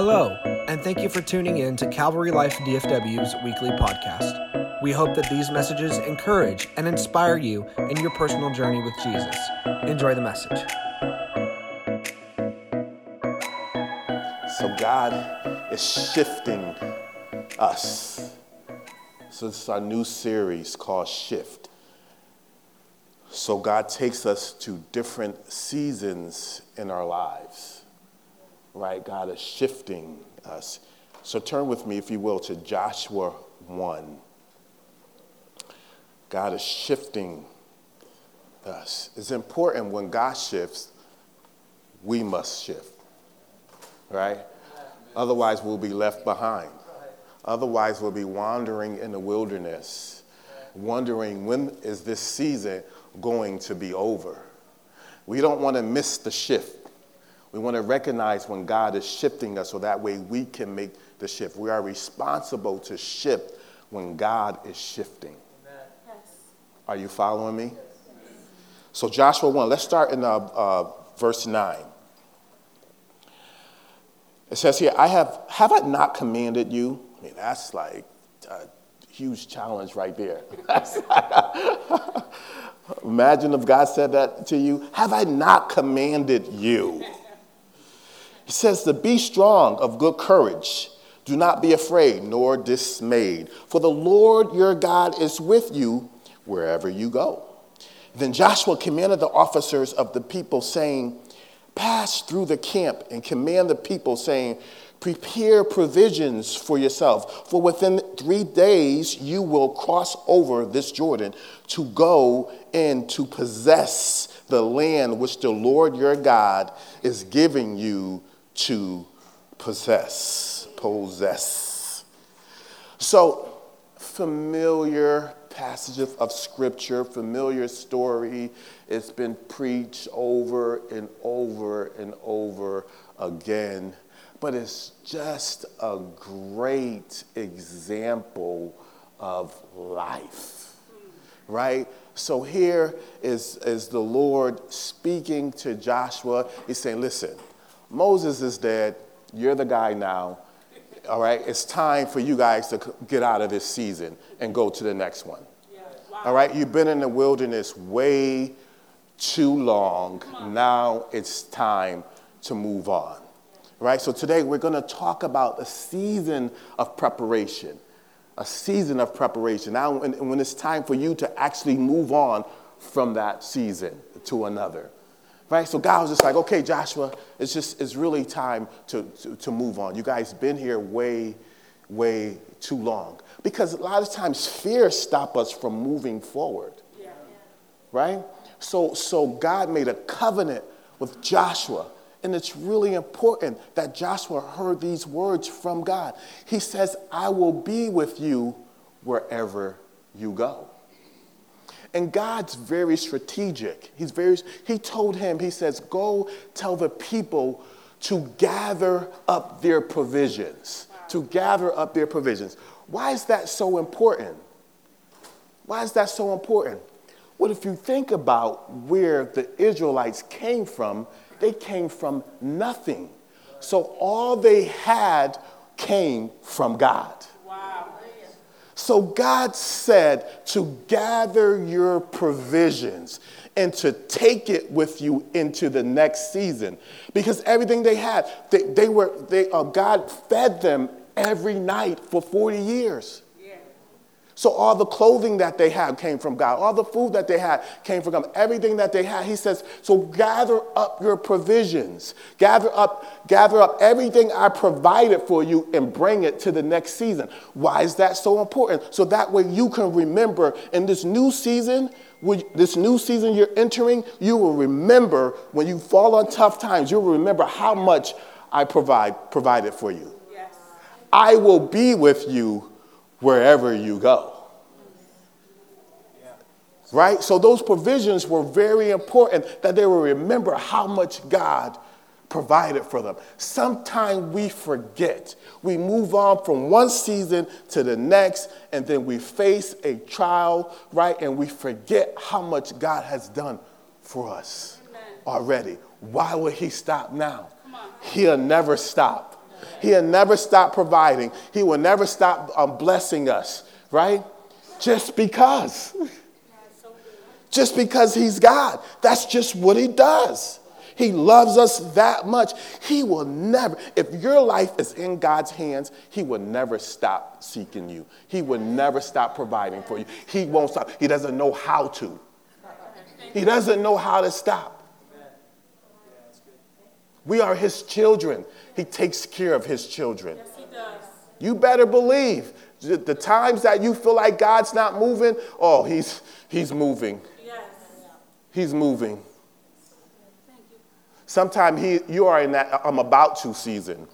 Hello, and thank you for tuning in to Calvary Life DFW's weekly podcast. We hope that these messages encourage and inspire you in your personal journey with Jesus. Enjoy the message. So, God is shifting us. So, this is our new series called Shift. So, God takes us to different seasons in our lives right? God is shifting us. So turn with me, if you will, to Joshua 1. God is shifting us. It's important when God shifts, we must shift, right? Otherwise, we'll be left behind. Otherwise, we'll be wandering in the wilderness, wondering when is this season going to be over. We don't want to miss the shift. We want to recognize when God is shifting us so that way we can make the shift. We are responsible to shift when God is shifting. Yes. Are you following me? Yes. So, Joshua 1, let's start in uh, uh, verse 9. It says here, I have, have I not commanded you? I mean, that's like a huge challenge right there. Imagine if God said that to you. Have I not commanded you? He says to be strong of good courage. Do not be afraid nor dismayed, for the Lord your God is with you wherever you go. Then Joshua commanded the officers of the people, saying, Pass through the camp and command the people, saying, Prepare provisions for yourself, for within three days you will cross over this Jordan to go and to possess the land which the Lord your God is giving you to possess. Possess. So, familiar passages of scripture, familiar story. It's been preached over and over and over again. But it's just a great example of life, right? So here is, is the Lord speaking to Joshua. He's saying, Listen, Moses is dead. You're the guy now. All right, it's time for you guys to get out of this season and go to the next one. All right, you've been in the wilderness way too long. Now it's time to move on. Right, so today we're going to talk about a season of preparation. A season of preparation. Now, when, when it's time for you to actually move on from that season to another. Right? So God was just like, okay, Joshua, it's just, it's really time to, to, to move on. You guys been here way, way too long. Because a lot of times fear stop us from moving forward. Yeah. Right? So, so God made a covenant with Joshua. And it's really important that Joshua heard these words from God. He says, I will be with you wherever you go. And God's very strategic. He's very, he told him, he says, go tell the people to gather up their provisions. To gather up their provisions. Why is that so important? Why is that so important? Well, if you think about where the Israelites came from, they came from nothing. So all they had came from God. So God said to gather your provisions and to take it with you into the next season because everything they had, they, they were, they, uh, God fed them every night for 40 years. So all the clothing that they had came from God. All the food that they had came from God. Everything that they had, he says, so gather up your provisions. Gather up, gather up everything I provided for you and bring it to the next season. Why is that so important? So that way you can remember in this new season, this new season you're entering, you will remember when you fall on tough times, you'll remember how much I provide provided for you. Yes. I will be with you wherever you go. Right? So those provisions were very important that they will remember how much God provided for them. Sometimes we forget. We move on from one season to the next, and then we face a trial, right? And we forget how much God has done for us Amen. already. Why would He stop now? He'll never stop. He'll never stop providing. He will never stop um, blessing us, right? Just because. Just because He's God. That's just what He does. He loves us that much. He will never, if your life is in God's hands, He will never stop seeking you. He will never stop providing for you. He won't stop. He doesn't know how to. He doesn't know how to stop. We are His children. He takes care of His children. Yes, he does. You better believe the times that you feel like God's not moving, oh, He's, he's moving. Yes. He's moving. Thank you. Sometimes he, you are in that I'm about to season.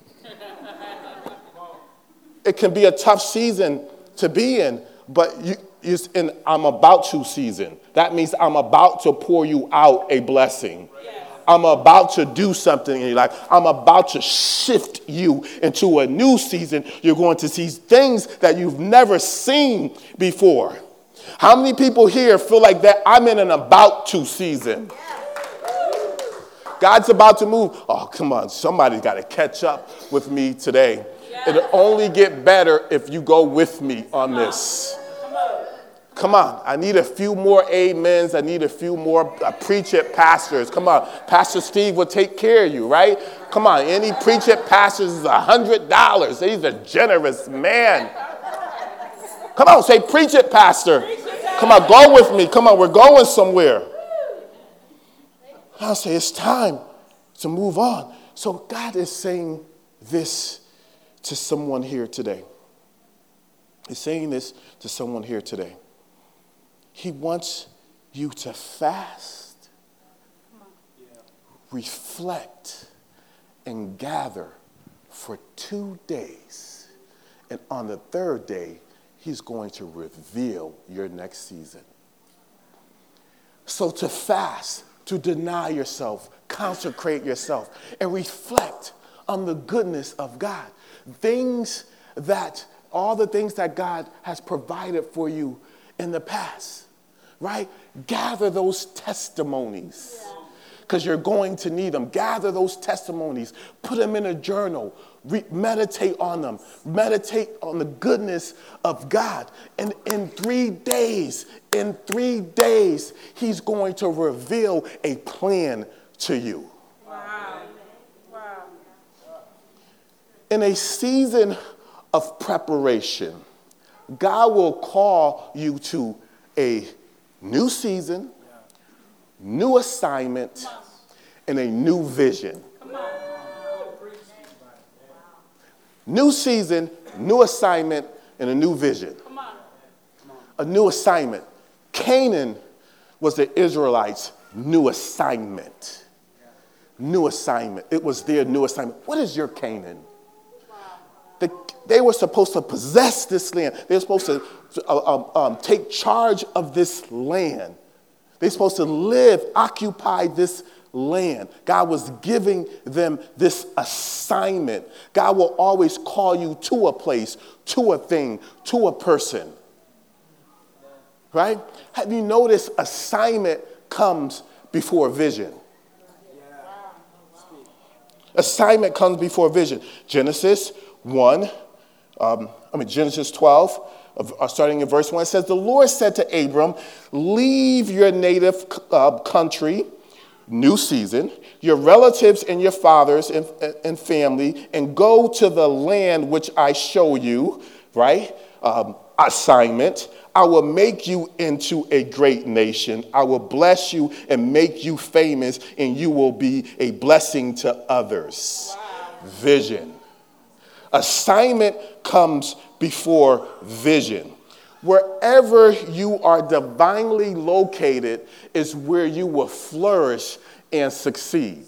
it can be a tough season to be in, but you, it's in I'm about to season. That means I'm about to pour you out a blessing. I'm about to do something in your life. I'm about to shift you into a new season. You're going to see things that you've never seen before. How many people here feel like that I'm in an about to season? God's about to move. Oh, come on. Somebody's got to catch up with me today. It'll only get better if you go with me on this. Come on. I need a few more amens. I need a few more uh, preach it pastors. Come on. Pastor Steve will take care of you, right? Come on. Any preach it pastors is a $100. He's a generous man. Come on. Say, preach it, pastor. Come on. Go with me. Come on. We're going somewhere. I'll say, it's time to move on. So God is saying this to someone here today. He's saying this to someone here today. He wants you to fast, reflect, and gather for two days. And on the third day, He's going to reveal your next season. So to fast, to deny yourself, consecrate yourself, and reflect on the goodness of God. Things that, all the things that God has provided for you in the past, right? Gather those testimonies because you're going to need them. Gather those testimonies, put them in a journal, Re- meditate on them, meditate on the goodness of God. And in three days, in three days, He's going to reveal a plan to you. Wow. Wow. In a season of preparation, God will call you to a new season, new assignment, and a new vision. New season, new assignment, and a new vision. A new assignment. Canaan was the Israelites' new assignment. New assignment. It was their new assignment. What is your Canaan? The, they were supposed to possess this land. They were supposed to uh, um, um, take charge of this land. They're supposed to live, occupy this land. God was giving them this assignment. God will always call you to a place, to a thing, to a person. Right? Have you noticed assignment comes before vision? Assignment comes before vision. Genesis 1, um, I mean, Genesis 12, uh, starting in verse 1, it says, The Lord said to Abram, Leave your native uh, country, new season, your relatives and your fathers and, and family, and go to the land which I show you, right? Um, assignment. I will make you into a great nation. I will bless you and make you famous, and you will be a blessing to others. Vision. Assignment comes before vision. Wherever you are divinely located is where you will flourish and succeed.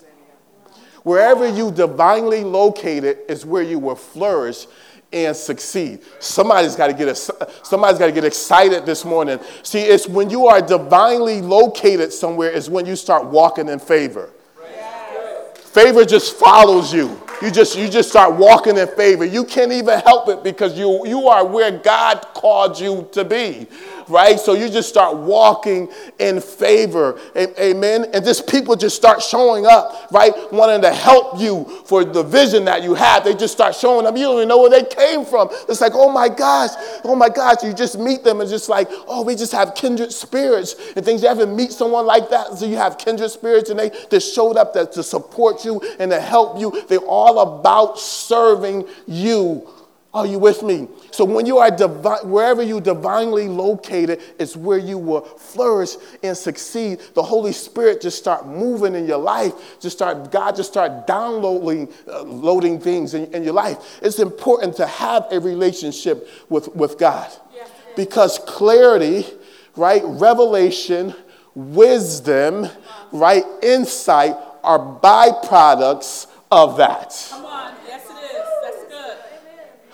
Wherever you divinely located is where you will flourish and succeed. Somebody's got to get somebody's got to get excited this morning. See, it's when you are divinely located somewhere is when you start walking in favor. Favor just follows you. You just you just start walking in favor. You can't even help it because you you are where God called you to be. Right? So you just start walking in favor, amen. And just people just start showing up, right? Wanting to help you for the vision that you have. They just start showing up. You don't even know where they came from. It's like, oh my gosh, oh my gosh. You just meet them and just like, oh, we just have kindred spirits and things. You ever meet someone like that? So you have kindred spirits and they just showed up to support you and to help you. They're all about serving you are you with me? So when you are divine, wherever you divinely located is where you will flourish and succeed. The Holy Spirit just start moving in your life. Just start God just start downloading uh, loading things in, in, your life. It's important to have a relationship with, with God. Because clarity, right, revelation, wisdom, right, insight are byproducts of that.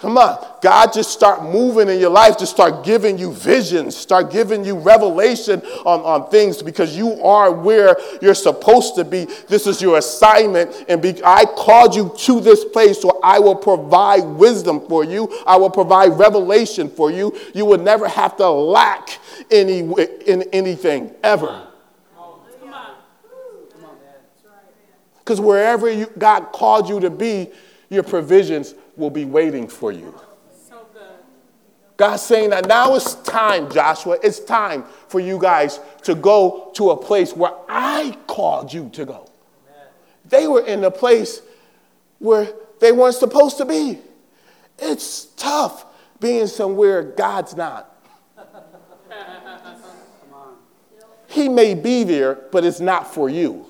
Come on. God just start moving in your life, just start giving you visions, start giving you revelation on, on things because you are where you're supposed to be. This is your assignment. And be, I called you to this place, so I will provide wisdom for you. I will provide revelation for you. You will never have to lack any, in anything ever. Come on, man. Because wherever you, God called you to be, your provisions will be waiting for you. So. God's saying that now it's time, Joshua. It's time for you guys to go to a place where I called you to go. They were in a place where they weren't supposed to be. It's tough being somewhere God's not. He may be there, but it's not for you.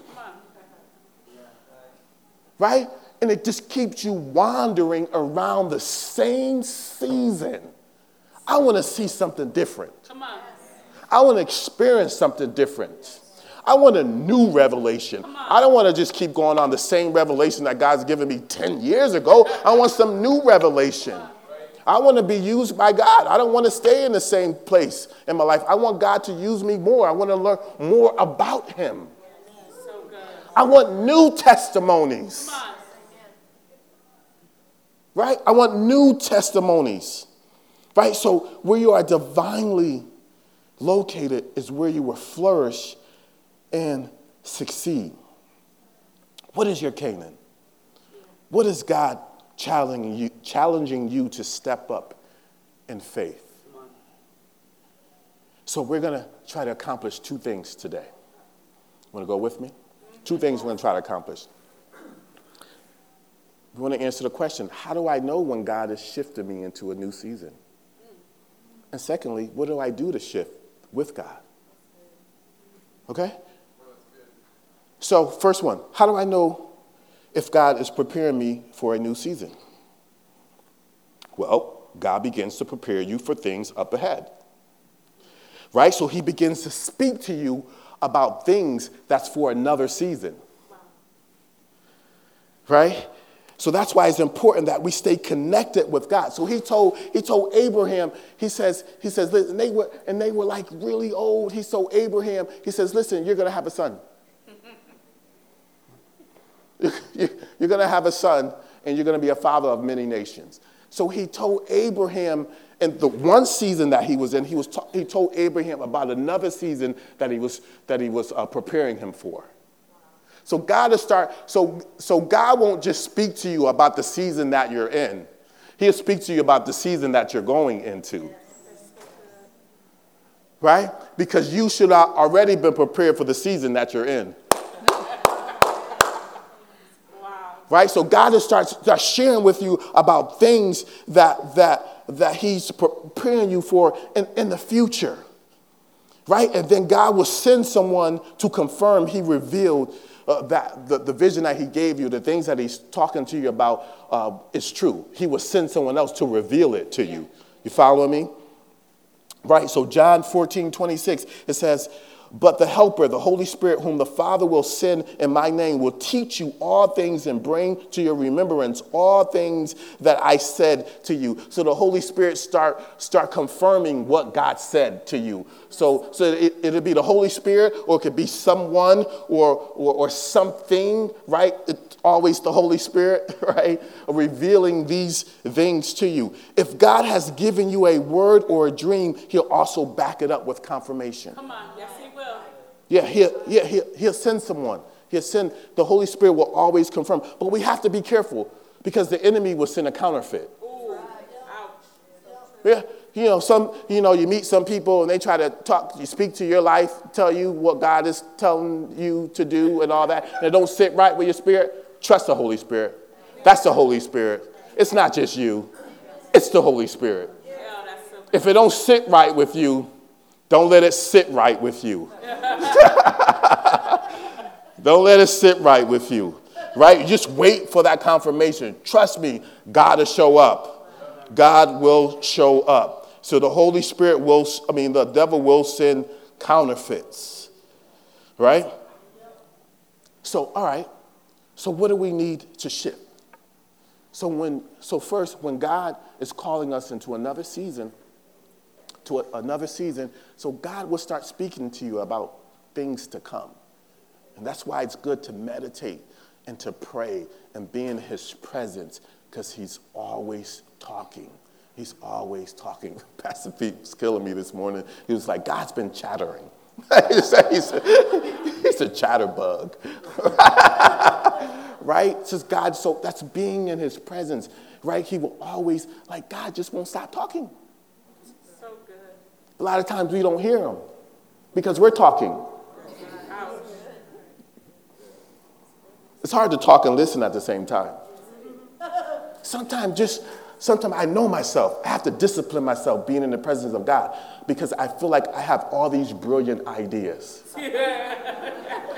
Right? And it just keeps you wandering around the same season. I want to see something different. Come on. I want to experience something different. I want a new revelation. I don't want to just keep going on the same revelation that God's given me 10 years ago. I want some new revelation. I want to be used by God. I don't want to stay in the same place in my life. I want God to use me more. I want to learn more about Him. I want new testimonies. Right? I want new testimonies. Right? So, where you are divinely located is where you will flourish and succeed. What is your Canaan? What is God challenging you, challenging you to step up in faith? So, we're going to try to accomplish two things today. Want to go with me? Two things we're going to try to accomplish we want to answer the question how do I know when God has shifted me into a new season? And secondly, what do I do to shift with God? Okay? So, first one how do I know if God is preparing me for a new season? Well, God begins to prepare you for things up ahead. Right? So, He begins to speak to you about things that's for another season. Right? So that's why it's important that we stay connected with God. So he told, he told Abraham, he says, he says, and they were, and they were like really old. He told Abraham, he says, listen, you're gonna have a son. you're gonna have a son, and you're gonna be a father of many nations. So he told Abraham in the one season that he was in, he, was ta- he told Abraham about another season that he was, that he was uh, preparing him for. So God will start, so, so God won't just speak to you about the season that you're in. He'll speak to you about the season that you're going into. Right? Because you should have already been prepared for the season that you're in. wow. Right? So God will start, start sharing with you about things that, that, that He's preparing you for in, in the future. Right? And then God will send someone to confirm He revealed uh, that the, the vision that he gave you, the things that he's talking to you about, uh, is true. He will send someone else to reveal it to you. You follow me? Right, so John 14, 26, it says, But the Helper, the Holy Spirit, whom the Father will send in my name, will teach you all things and bring to your remembrance all things that I said to you. So the Holy Spirit start, start confirming what God said to you. So, so it, it'll be the Holy Spirit, or it could be someone or, or, or something, right? It's always the Holy Spirit, right? Revealing these things to you. If God has given you a word or a dream, He'll also back it up with confirmation. Come on. Yes. Yeah, he'll, yeah he'll, he'll send someone. He'll send, the Holy Spirit will always confirm. But we have to be careful because the enemy will send a counterfeit. Ooh. Yeah, you know, some, you know, you meet some people and they try to talk, you speak to your life, tell you what God is telling you to do and all that, and it don't sit right with your spirit. Trust the Holy Spirit. That's the Holy Spirit. It's not just you, it's the Holy Spirit. Yeah, that's so If it don't sit right with you, don't let it sit right with you. don't let it sit right with you. Right? Just wait for that confirmation. Trust me, God will show up. God will show up. So the Holy Spirit will, I mean, the devil will send counterfeits. Right? So, all right. So what do we need to shift? So when so first when God is calling us into another season, to a- another season, so God will start speaking to you about things to come. And that's why it's good to meditate and to pray and be in his presence because he's always talking. He's always talking. Pastor Pete was killing me this morning. He was like, God's been chattering. he's, a, he's, a, he's a chatterbug. right? Just God, so that's being in his presence, right? He will always, like, God just won't stop talking. A lot of times we don't hear them because we're talking. It's hard to talk and listen at the same time. Sometimes just sometimes I know myself. I have to discipline myself being in the presence of God because I feel like I have all these brilliant ideas.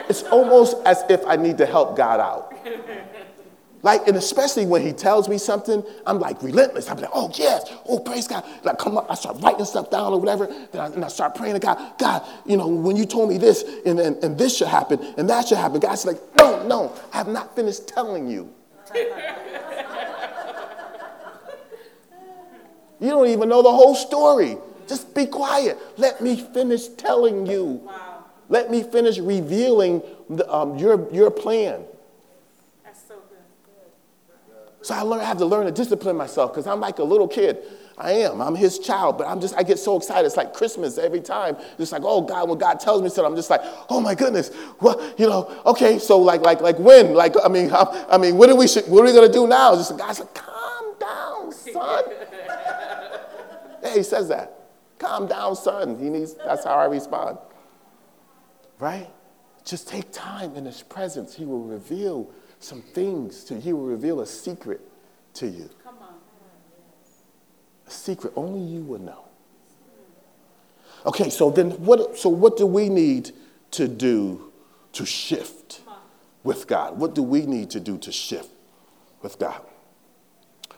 It's almost as if I need to help God out. Like, and especially when he tells me something, I'm like relentless. I'm like, oh, yes, oh, praise God. Like, come up, I start writing stuff down or whatever. Then I, and I start praying to God, God, you know, when you told me this and, and, and this should happen and that should happen, God's like, no, no, I have not finished telling you. you don't even know the whole story. Just be quiet. Let me finish telling you. Wow. Let me finish revealing the, um, your, your plan. So I, learn, I have to learn to discipline myself because I'm like a little kid. I am. I'm his child, but I'm just, I get so excited. It's like Christmas every time. It's like, oh God, when God tells me something, I'm just like, oh my goodness. What, you know, okay, so like, like, like when? Like, I mean, I, I mean, what are we, should, what are we going to do now? Just God's like, calm down, son. yeah, he says that. Calm down, son. He needs, that's how I respond. Right? Just take time in his presence. He will reveal some things to you. He will reveal a secret to you. Come on. A secret only you will know. Okay, so then what so what do we need to do to shift with God? What do we need to do to shift with God?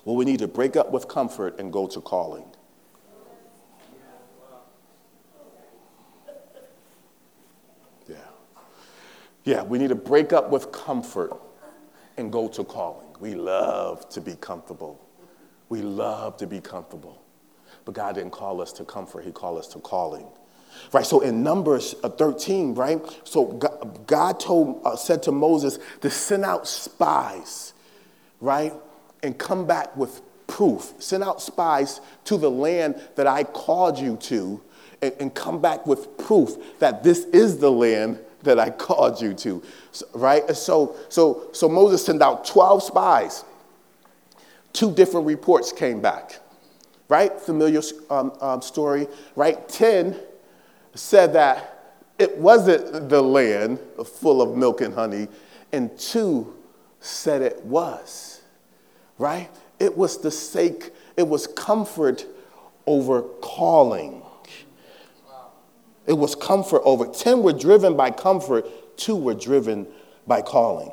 Well, we need to break up with comfort and go to calling. Yeah. Yeah, we need to break up with comfort and go to calling. We love to be comfortable. We love to be comfortable. But God didn't call us to comfort, He called us to calling. Right, so in Numbers uh, 13, right? So God, told, uh, said to Moses to send out spies, right? And come back with proof. Send out spies to the land that I called you to and, and come back with proof that this is the land that I called you to, right? So, so, so Moses sent out 12 spies two different reports came back, right? Familiar um, um, story, right? 10 said that it wasn't the land full of milk and honey, and two said it was, right? It was the sake, it was comfort over calling. It was comfort over. 10 were driven by comfort, two were driven by calling.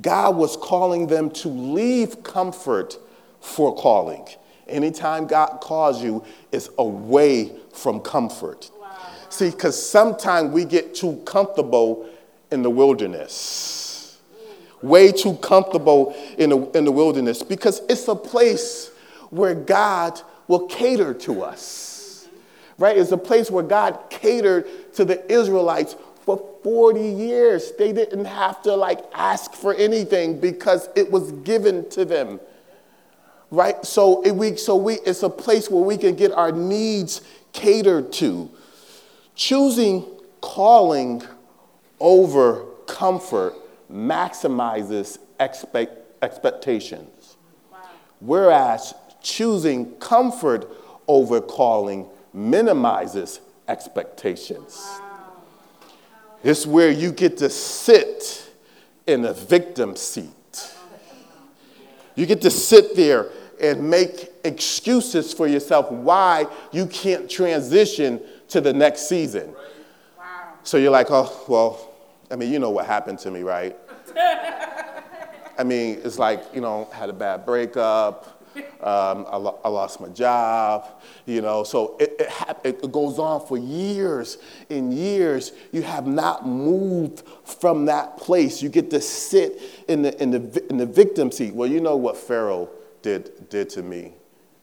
God was calling them to leave comfort for calling. Anytime God calls you, it's away from comfort. See, because sometimes we get too comfortable in the wilderness. Way too comfortable in the, in the wilderness because it's a place where God will cater to us. Right? It's a place where God catered to the Israelites for 40 years. They didn't have to like ask for anything because it was given to them. Right? So it, we, so we, it's a place where we can get our needs catered to. Choosing calling over comfort maximizes expect, expectations. Whereas choosing comfort over calling minimizes expectations. It's where you get to sit in a victim seat. You get to sit there and make excuses for yourself why you can't transition to the next season. So you're like, oh, well, I mean, you know what happened to me, right? I mean, it's like, you know, had a bad breakup. Um, I, lo- I, lost my job, you know. So it, it, ha- it goes on for years and years. You have not moved from that place. You get to sit in the, in the, in the victim seat. Well, you know what Pharaoh did, did to me.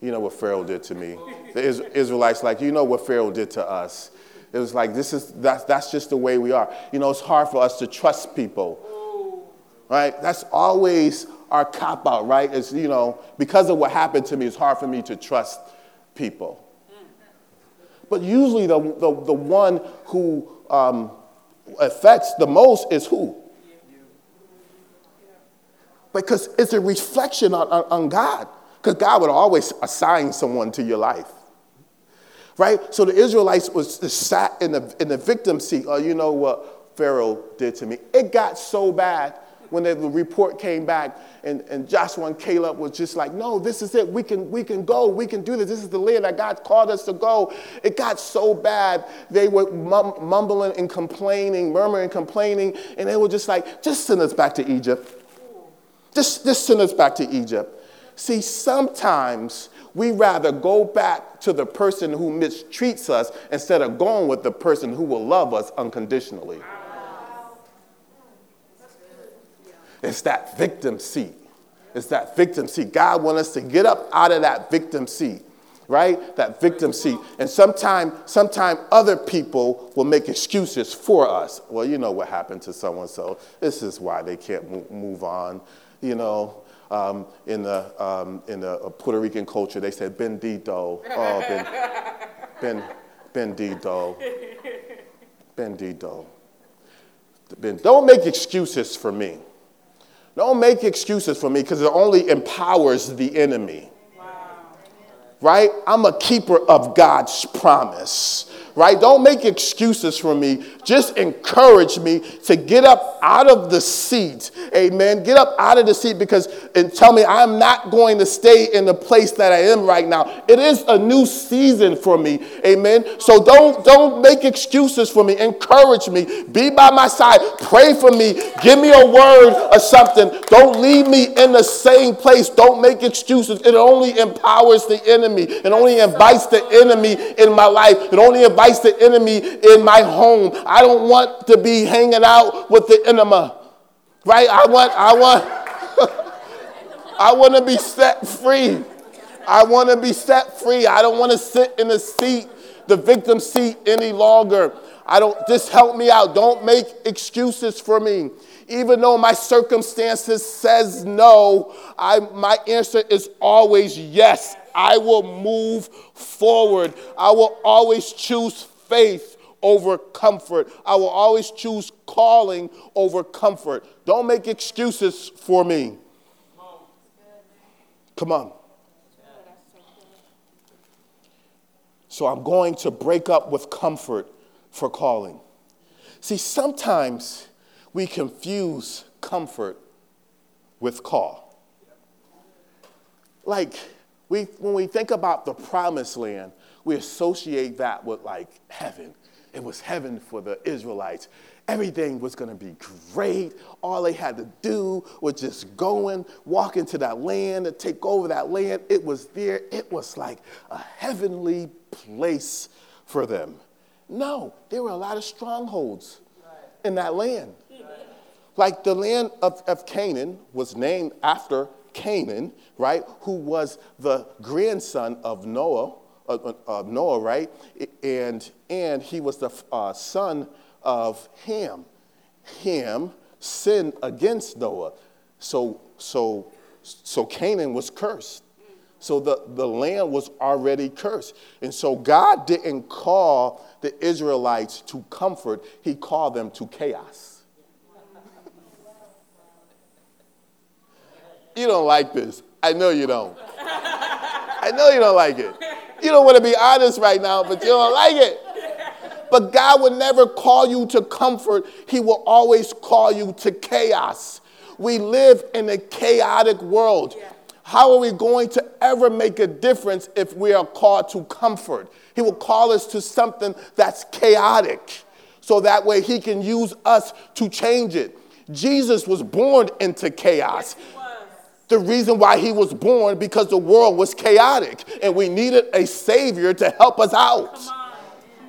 You know what Pharaoh did to me. The Israelites, like, you know what Pharaoh did to us. It was like, this is, that's, that's just the way we are. You know, it's hard for us to trust people, right? That's always our cop out, right? It's, you know, because of what happened to me, it's hard for me to trust people. But usually the, the, the one who um, affects the most is who? Because it's a reflection on, on, on God. Because God would always assign someone to your life. Right? So the Israelites was sat in the, in the victim seat. Oh, you know what Pharaoh did to me? It got so bad when the report came back and, and Joshua and Caleb was just like, no, this is it. We can, we can go. We can do this. This is the land that God called us to go. It got so bad. They were mumbling and complaining, murmuring, complaining, and they were just like, just send us back to Egypt. Just, just send us back to Egypt. See, sometimes we rather go back to the person who mistreats us instead of going with the person who will love us unconditionally. It's that victim seat. It's that victim seat. God wants us to get up out of that victim seat, right? That victim seat. And sometime, sometime other people will make excuses for us. Well, you know what happened to someone, so this is why they can't move on. You know, um, in the um, in the Puerto Rican culture, they said "bendito." Oh, ben, ben, bendito, bendito. Ben, don't make excuses for me. Don't make excuses for me because it only empowers the enemy. Wow. Right? I'm a keeper of God's promise right? Don't make excuses for me. Just encourage me to get up out of the seat. Amen. Get up out of the seat because and tell me I'm not going to stay in the place that I am right now. It is a new season for me. Amen. So don't don't make excuses for me. Encourage me. Be by my side. Pray for me. Give me a word or something. Don't leave me in the same place. Don't make excuses. It only empowers the enemy. It only invites the enemy in my life. It only invites the enemy in my home. I don't want to be hanging out with the enemy. Right? I want, I want, I want to be set free. I want to be set free. I don't want to sit in the seat, the victim seat any longer. I don't, just help me out. Don't make excuses for me. Even though my circumstances says no, I, my answer is always yes. I will move forward. I will always choose faith over comfort. I will always choose calling over comfort. Don't make excuses for me. Come on. So I'm going to break up with comfort for calling. See, sometimes we confuse comfort with call. Like, we, when we think about the promised land, we associate that with like heaven. It was heaven for the Israelites. Everything was going to be great. All they had to do was just go and walk into that land and take over that land. It was there. It was like a heavenly place for them. No, there were a lot of strongholds in that land. Like the land of, of Canaan was named after Canaan, right? Who was the grandson of Noah, of, of Noah, right? And, and he was the uh, son of Ham. Ham sinned against Noah. So, so, so Canaan was cursed. So the, the land was already cursed. And so God didn't call the Israelites to comfort, He called them to chaos. You don't like this. I know you don't. I know you don't like it. You don't want to be honest right now, but you don't like it. But God will never call you to comfort, He will always call you to chaos. We live in a chaotic world. How are we going to ever make a difference if we are called to comfort? He will call us to something that's chaotic so that way he can use us to change it. Jesus was born into chaos. The reason why he was born because the world was chaotic and we needed a savior to help us out.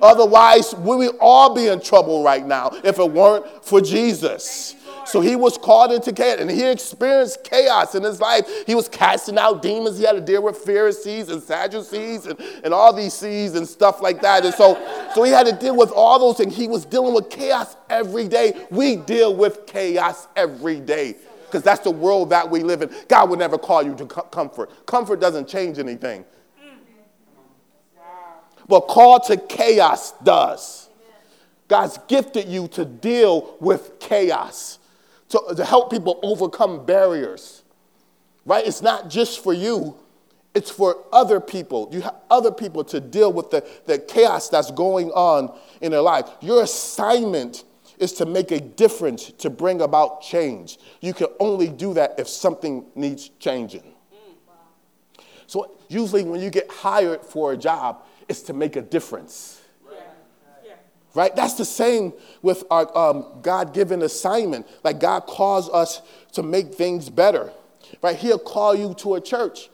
Otherwise, we would all be in trouble right now if it weren't for Jesus. So he was called into chaos and he experienced chaos in his life. He was casting out demons. He had to deal with Pharisees and Sadducees and, and all these seeds and stuff like that. And so, so he had to deal with all those things. He was dealing with chaos every day. We deal with chaos every day because that's the world that we live in. God would never call you to comfort. Comfort doesn't change anything. But call to chaos does. God's gifted you to deal with chaos to, to help people overcome barriers, right? It's not just for you, it's for other people. You have other people to deal with the, the chaos that's going on in their life. Your assignment is to make a difference, to bring about change. You can only do that if something needs changing. So, usually, when you get hired for a job, it's to make a difference right? That's the same with our um, God given assignment. Like God calls us to make things better, right? He'll call you to a church,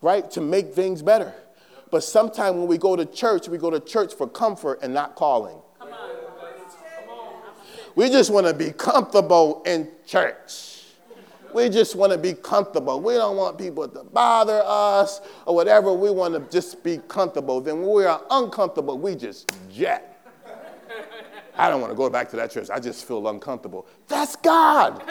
right, to make things better. But sometimes when we go to church, we go to church for comfort and not calling. We just want to be comfortable in church. We just want to be comfortable. We don't want people to bother us or whatever. We want to just be comfortable. Then when we are uncomfortable, we just jet. I don't want to go back to that church. I just feel uncomfortable. That's God.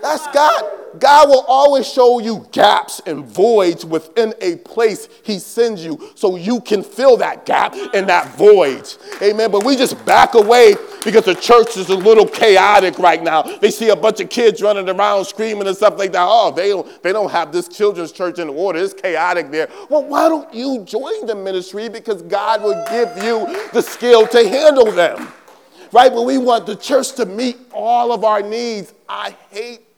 That's God. God will always show you gaps and voids within a place He sends you so you can fill that gap and that void. Amen. But we just back away because the church is a little chaotic right now. They see a bunch of kids running around screaming and stuff like that. Oh, they don't, they don't have this children's church in order. It's chaotic there. Well, why don't you join the ministry? Because God will give you the skill to handle them. Right? But we want the church to meet all of our needs. I hate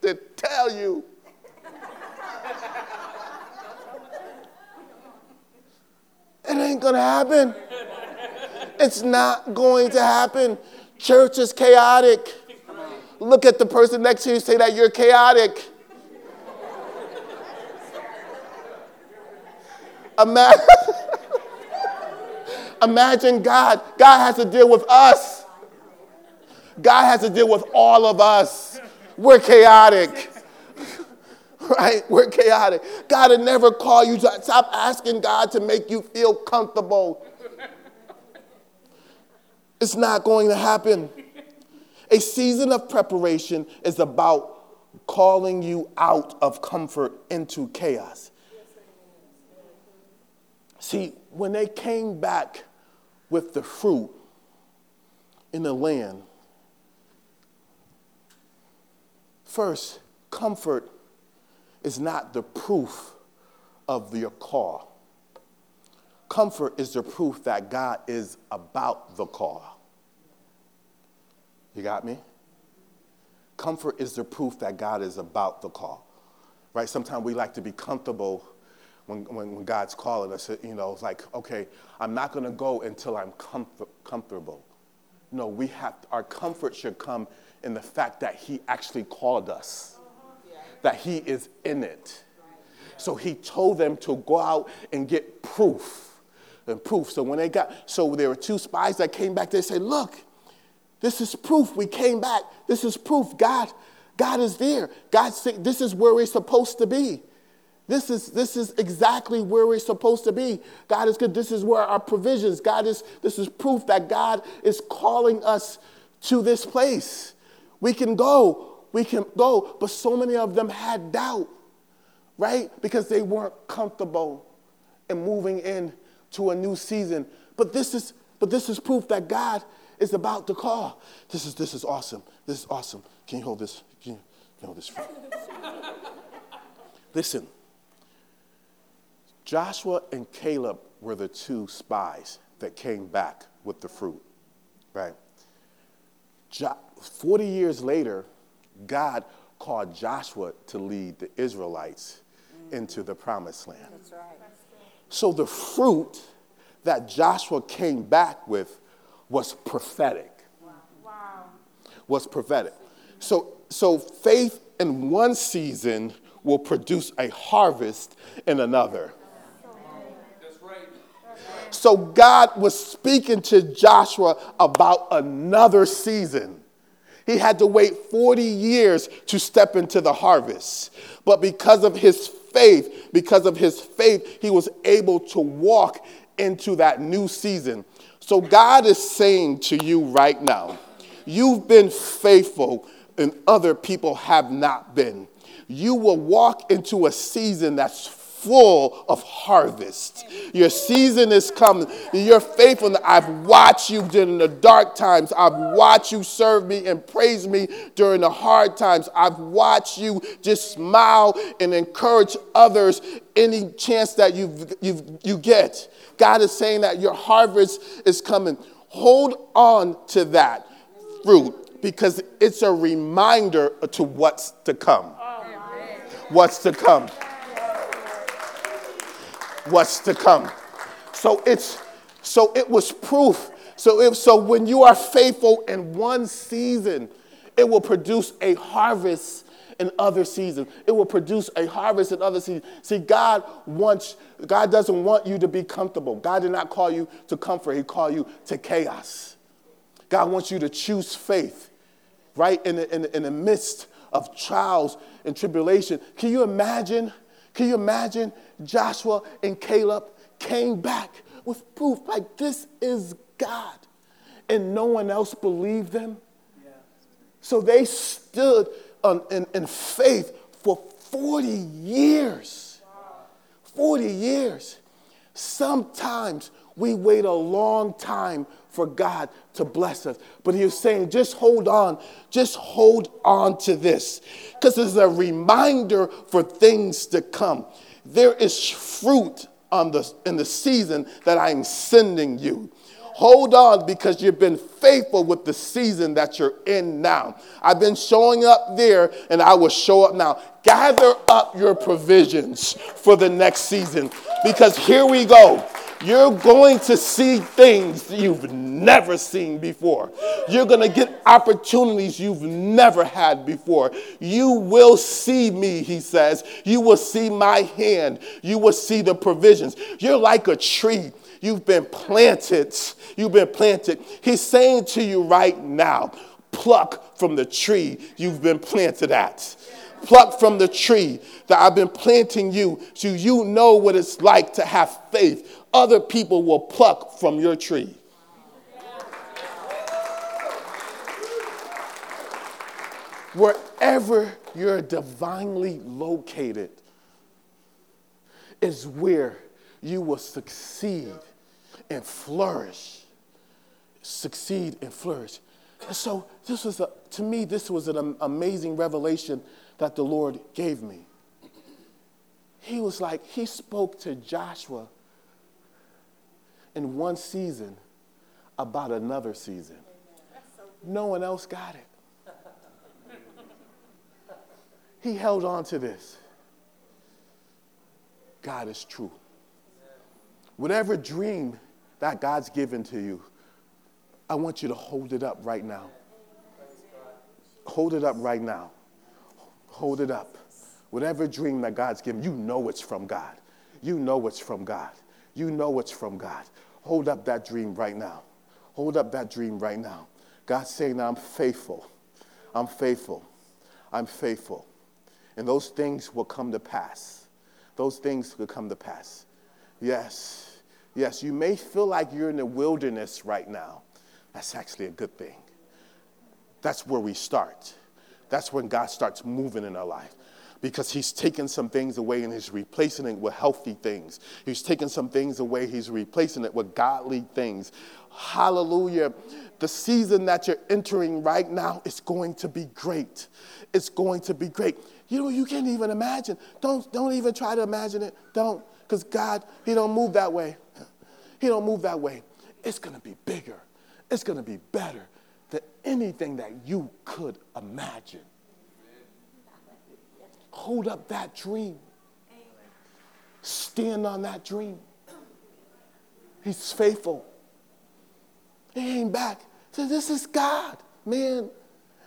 tell you. It ain't gonna happen. It's not going to happen. Church is chaotic. Look at the person next to you say that you're chaotic. Imagine, imagine God. God has to deal with us. God has to deal with all of us. We're chaotic. Right? We're chaotic. God would never call you to stop asking God to make you feel comfortable. It's not going to happen. A season of preparation is about calling you out of comfort into chaos. See, when they came back with the fruit in the land, First, comfort is not the proof of your call. Comfort is the proof that God is about the call. You got me? Comfort is the proof that God is about the call. Right? Sometimes we like to be comfortable when, when, when God's calling us. You know, it's like, okay, I'm not going to go until I'm comfort, comfortable. No, we have, our comfort should come in the fact that He actually called us, that He is in it. So He told them to go out and get proof and proof. So when they got, so there were two spies that came back. They said, "Look, this is proof. We came back. This is proof. God, God is there. God this is where we're supposed to be. This is, this is exactly where we're supposed to be. God is good. This is where our provisions. God is, this is proof that God is calling us to this place. We can go. We can go. But so many of them had doubt, right? Because they weren't comfortable in moving in to a new season. But this is, but this is proof that God is about to call. This is, this is awesome. This is awesome. Can you hold this? Can you, can you hold this? Listen. Joshua and Caleb were the two spies that came back with the fruit, right? Jo- 40 years later, God called Joshua to lead the Israelites mm. into the promised land. That's right. So the fruit that Joshua came back with was prophetic. Wow. Was prophetic. So, so faith in one season will produce a harvest in another. So God was speaking to Joshua about another season. He had to wait 40 years to step into the harvest. But because of his faith, because of his faith, he was able to walk into that new season. So God is saying to you right now, you've been faithful and other people have not been. You will walk into a season that's full of harvest. Your season is coming. You're faithful. I've watched you during the dark times. I've watched you serve me and praise me during the hard times. I've watched you just smile and encourage others any chance that you you you get. God is saying that your harvest is coming. Hold on to that fruit because it's a reminder to what's to come. What's to come what's to come. So it's so it was proof. So if so when you are faithful in one season, it will produce a harvest in other seasons. It will produce a harvest in other seasons. See, God wants, God doesn't want you to be comfortable. God did not call you to comfort, He called you to chaos. God wants you to choose faith, right? In the, in the, in the midst of trials and tribulation. Can you imagine? Can you imagine Joshua and Caleb came back with proof like this is God. And no one else believed them. So they stood on, in, in faith for 40 years. 40 years. Sometimes we wait a long time for God to bless us. But he was saying, just hold on, just hold on to this. Because it's a reminder for things to come. There is fruit on the, in the season that I'm sending you. Hold on because you've been faithful with the season that you're in now. I've been showing up there and I will show up now. Gather up your provisions for the next season because here we go. You're going to see things you've never seen before. You're going to get opportunities you've never had before. You will see me, he says. You will see my hand. You will see the provisions. You're like a tree. You've been planted. You've been planted. He's saying to you right now pluck from the tree you've been planted at pluck from the tree that I've been planting you so you know what it's like to have faith other people will pluck from your tree. Wherever you're divinely located is where you will succeed and flourish. Succeed and flourish. And so this was a, to me, this was an amazing revelation that the Lord gave me. He was like, he spoke to Joshua in one season about another season. No one else got it. He held on to this. God is true. Whatever dream that God's given to you, I want you to hold it up right now. Hold it up right now. Hold it up. Whatever dream that God's given, you know it's from God. You know it's from God. You know it's from God. Hold up that dream right now. Hold up that dream right now. God's saying, I'm faithful. I'm faithful. I'm faithful. And those things will come to pass. Those things will come to pass. Yes. Yes, you may feel like you're in the wilderness right now. That's actually a good thing. That's where we start. That's when God starts moving in our life because he's taken some things away and he's replacing it with healthy things. He's taken some things away, he's replacing it with godly things. Hallelujah. The season that you're entering right now is going to be great. It's going to be great. You know, you can't even imagine. Don't, don't even try to imagine it. Don't, because God, He don't move that way. He don't move that way. It's going to be bigger. It's going to be better than anything that you could imagine. Hold up that dream. Stand on that dream. He's faithful. He ain't back. So this is God, man.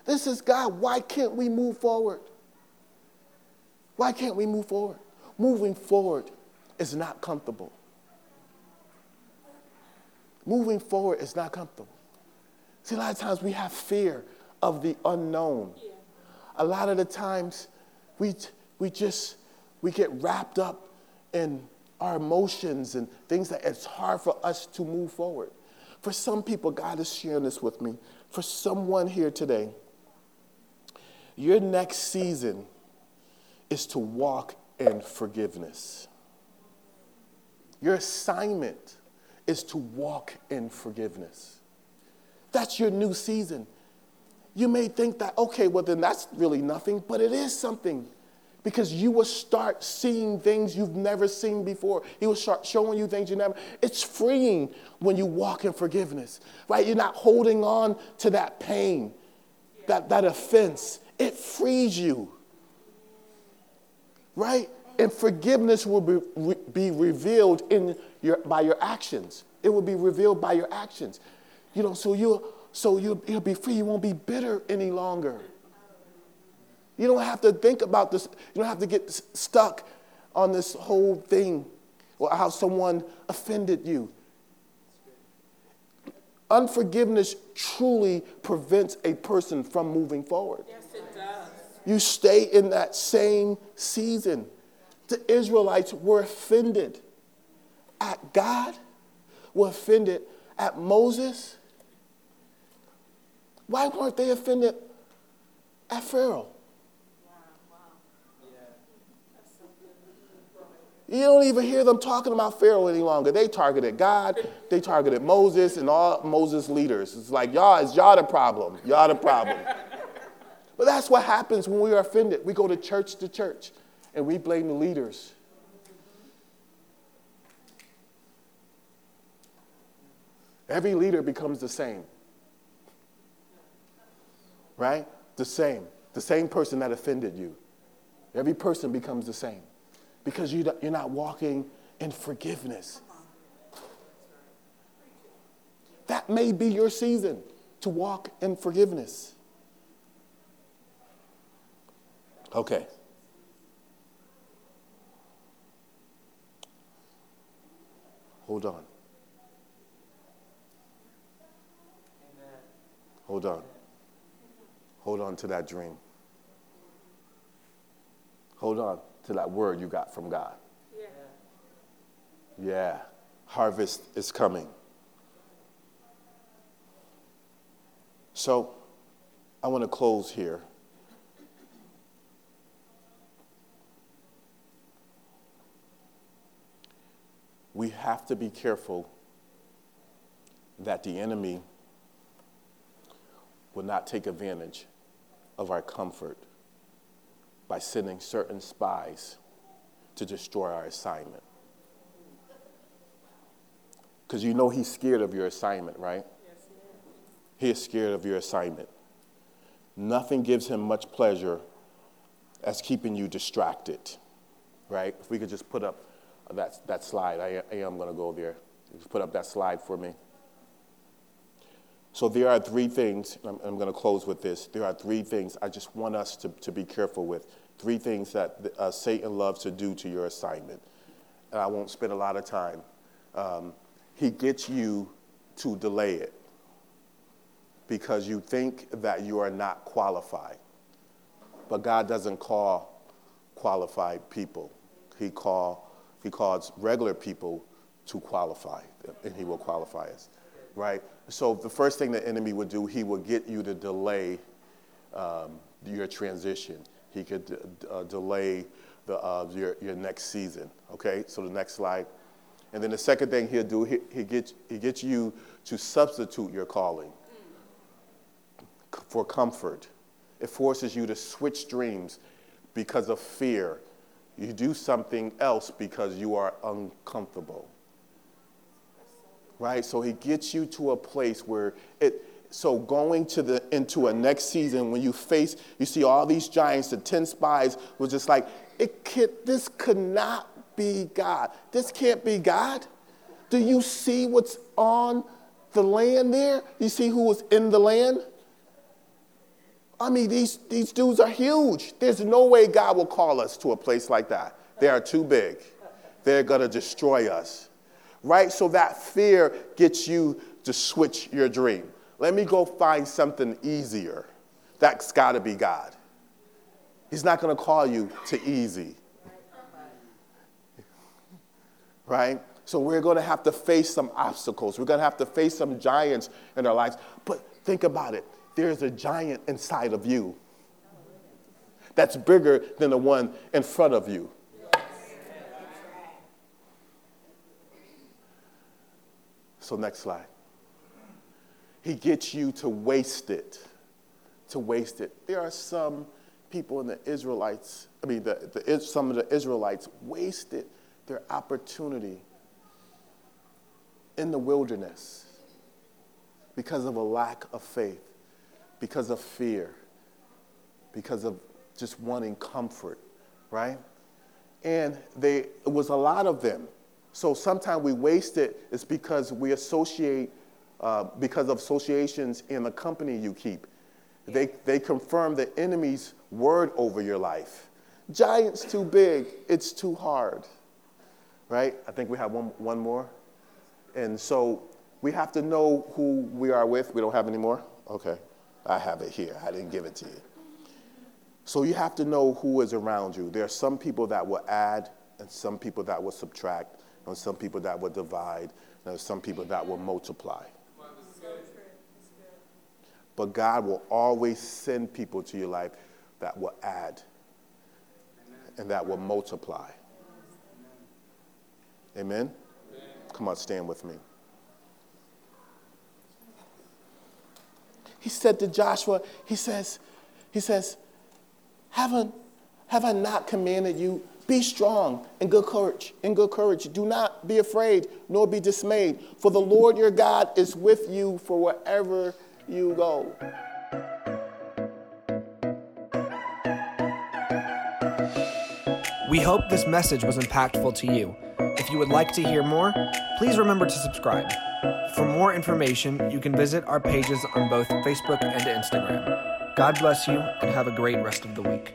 This is God. Why can't we move forward? Why can't we move forward? Moving forward is not comfortable. Moving forward is not comfortable. See, a lot of times we have fear of the unknown. A lot of the times we, we just, we get wrapped up in our emotions and things that it's hard for us to move forward. For some people, God is sharing this with me. For someone here today, your next season is to walk in forgiveness. Your assignment is to walk in forgiveness. That's your new season. You may think that, okay, well, then that's really nothing, but it is something because you will start seeing things you've never seen before. He will start showing you things you never. It's freeing when you walk in forgiveness, right? You're not holding on to that pain, that, that offense. It frees you, right? And forgiveness will be, re, be revealed in your, by your actions. It will be revealed by your actions. You know, so you'll so you'll, you'll be free. You won't be bitter any longer. You don't have to think about this. You don't have to get stuck on this whole thing or how someone offended you. Unforgiveness truly prevents a person from moving forward. Yes, it does. You stay in that same season. The Israelites were offended at God, were offended at Moses. Why weren't they offended at Pharaoh? You don't even hear them talking about Pharaoh any longer. They targeted God, they targeted Moses and all Moses' leaders. It's like, y'all, it's y'all the problem. Y'all the problem. but that's what happens when we are offended. We go to church to church and we blame the leaders. Every leader becomes the same. Right? The same. The same person that offended you. Every person becomes the same because you're not walking in forgiveness. That may be your season to walk in forgiveness. Okay. Hold on. Hold on. Hold on to that dream. Hold on to that word you got from God. Yeah. Yeah, harvest is coming. So, I want to close here. We have to be careful that the enemy will not take advantage of our comfort by sending certain spies to destroy our assignment. Because you know he's scared of your assignment, right? Yes, He is he is scared of your assignment. Nothing gives him much pleasure as keeping you distracted, right? If we could just put up that, that slide, I, I am going to go there. Just put up that slide for me. So there are three things, I'm, I'm going to close with this. There are three things I just want us to, to be careful with. Three things that uh, Satan loves to do to your assignment. And I won't spend a lot of time, um, he gets you to delay it because you think that you are not qualified. But God doesn't call qualified people. He, call, he calls regular people to qualify, and He will qualify us, right? So the first thing the enemy would do, he would get you to delay um, your transition. He could uh, delay the, uh, your, your next season, okay? So the next slide. And then the second thing he'll do, he, he, gets, he gets you to substitute your calling for comfort. It forces you to switch streams because of fear. You do something else because you are uncomfortable. Right? So he gets you to a place where it so going to the into a next season when you face you see all these giants, the 10 spies was just like, it could, this could not be God. This can't be God. Do you see what's on the land there? You see who was in the land? I mean, these, these dudes are huge. There's no way God will call us to a place like that. They are too big. They're going to destroy us. Right? So that fear gets you to switch your dream. Let me go find something easier. That's got to be God. He's not going to call you to easy. Right? So we're going to have to face some obstacles. We're going to have to face some giants in our lives. But think about it there's a giant inside of you that's bigger than the one in front of you. So, next slide. He gets you to waste it. To waste it. There are some people in the Israelites, I mean, the, the, some of the Israelites wasted their opportunity in the wilderness because of a lack of faith because of fear, because of just wanting comfort, right? And they, it was a lot of them. So sometimes we waste it, it's because we associate, uh, because of associations in the company you keep. They, they confirm the enemy's word over your life. Giant's too big, it's too hard, right? I think we have one, one more. And so we have to know who we are with. We don't have any more? Okay. I have it here. I didn't give it to you. So you have to know who is around you. There are some people that will add, and some people that will subtract, and some people that will divide, and some people that will multiply. But God will always send people to your life that will add and that will multiply. Amen? Come on, stand with me. he said to Joshua, he says, he says, haven't, have I not commanded you? Be strong and good courage, in good courage. Do not be afraid, nor be dismayed, for the Lord your God is with you for wherever you go. We hope this message was impactful to you. If you would like to hear more, please remember to subscribe. For more information, you can visit our pages on both Facebook and Instagram. God bless you and have a great rest of the week.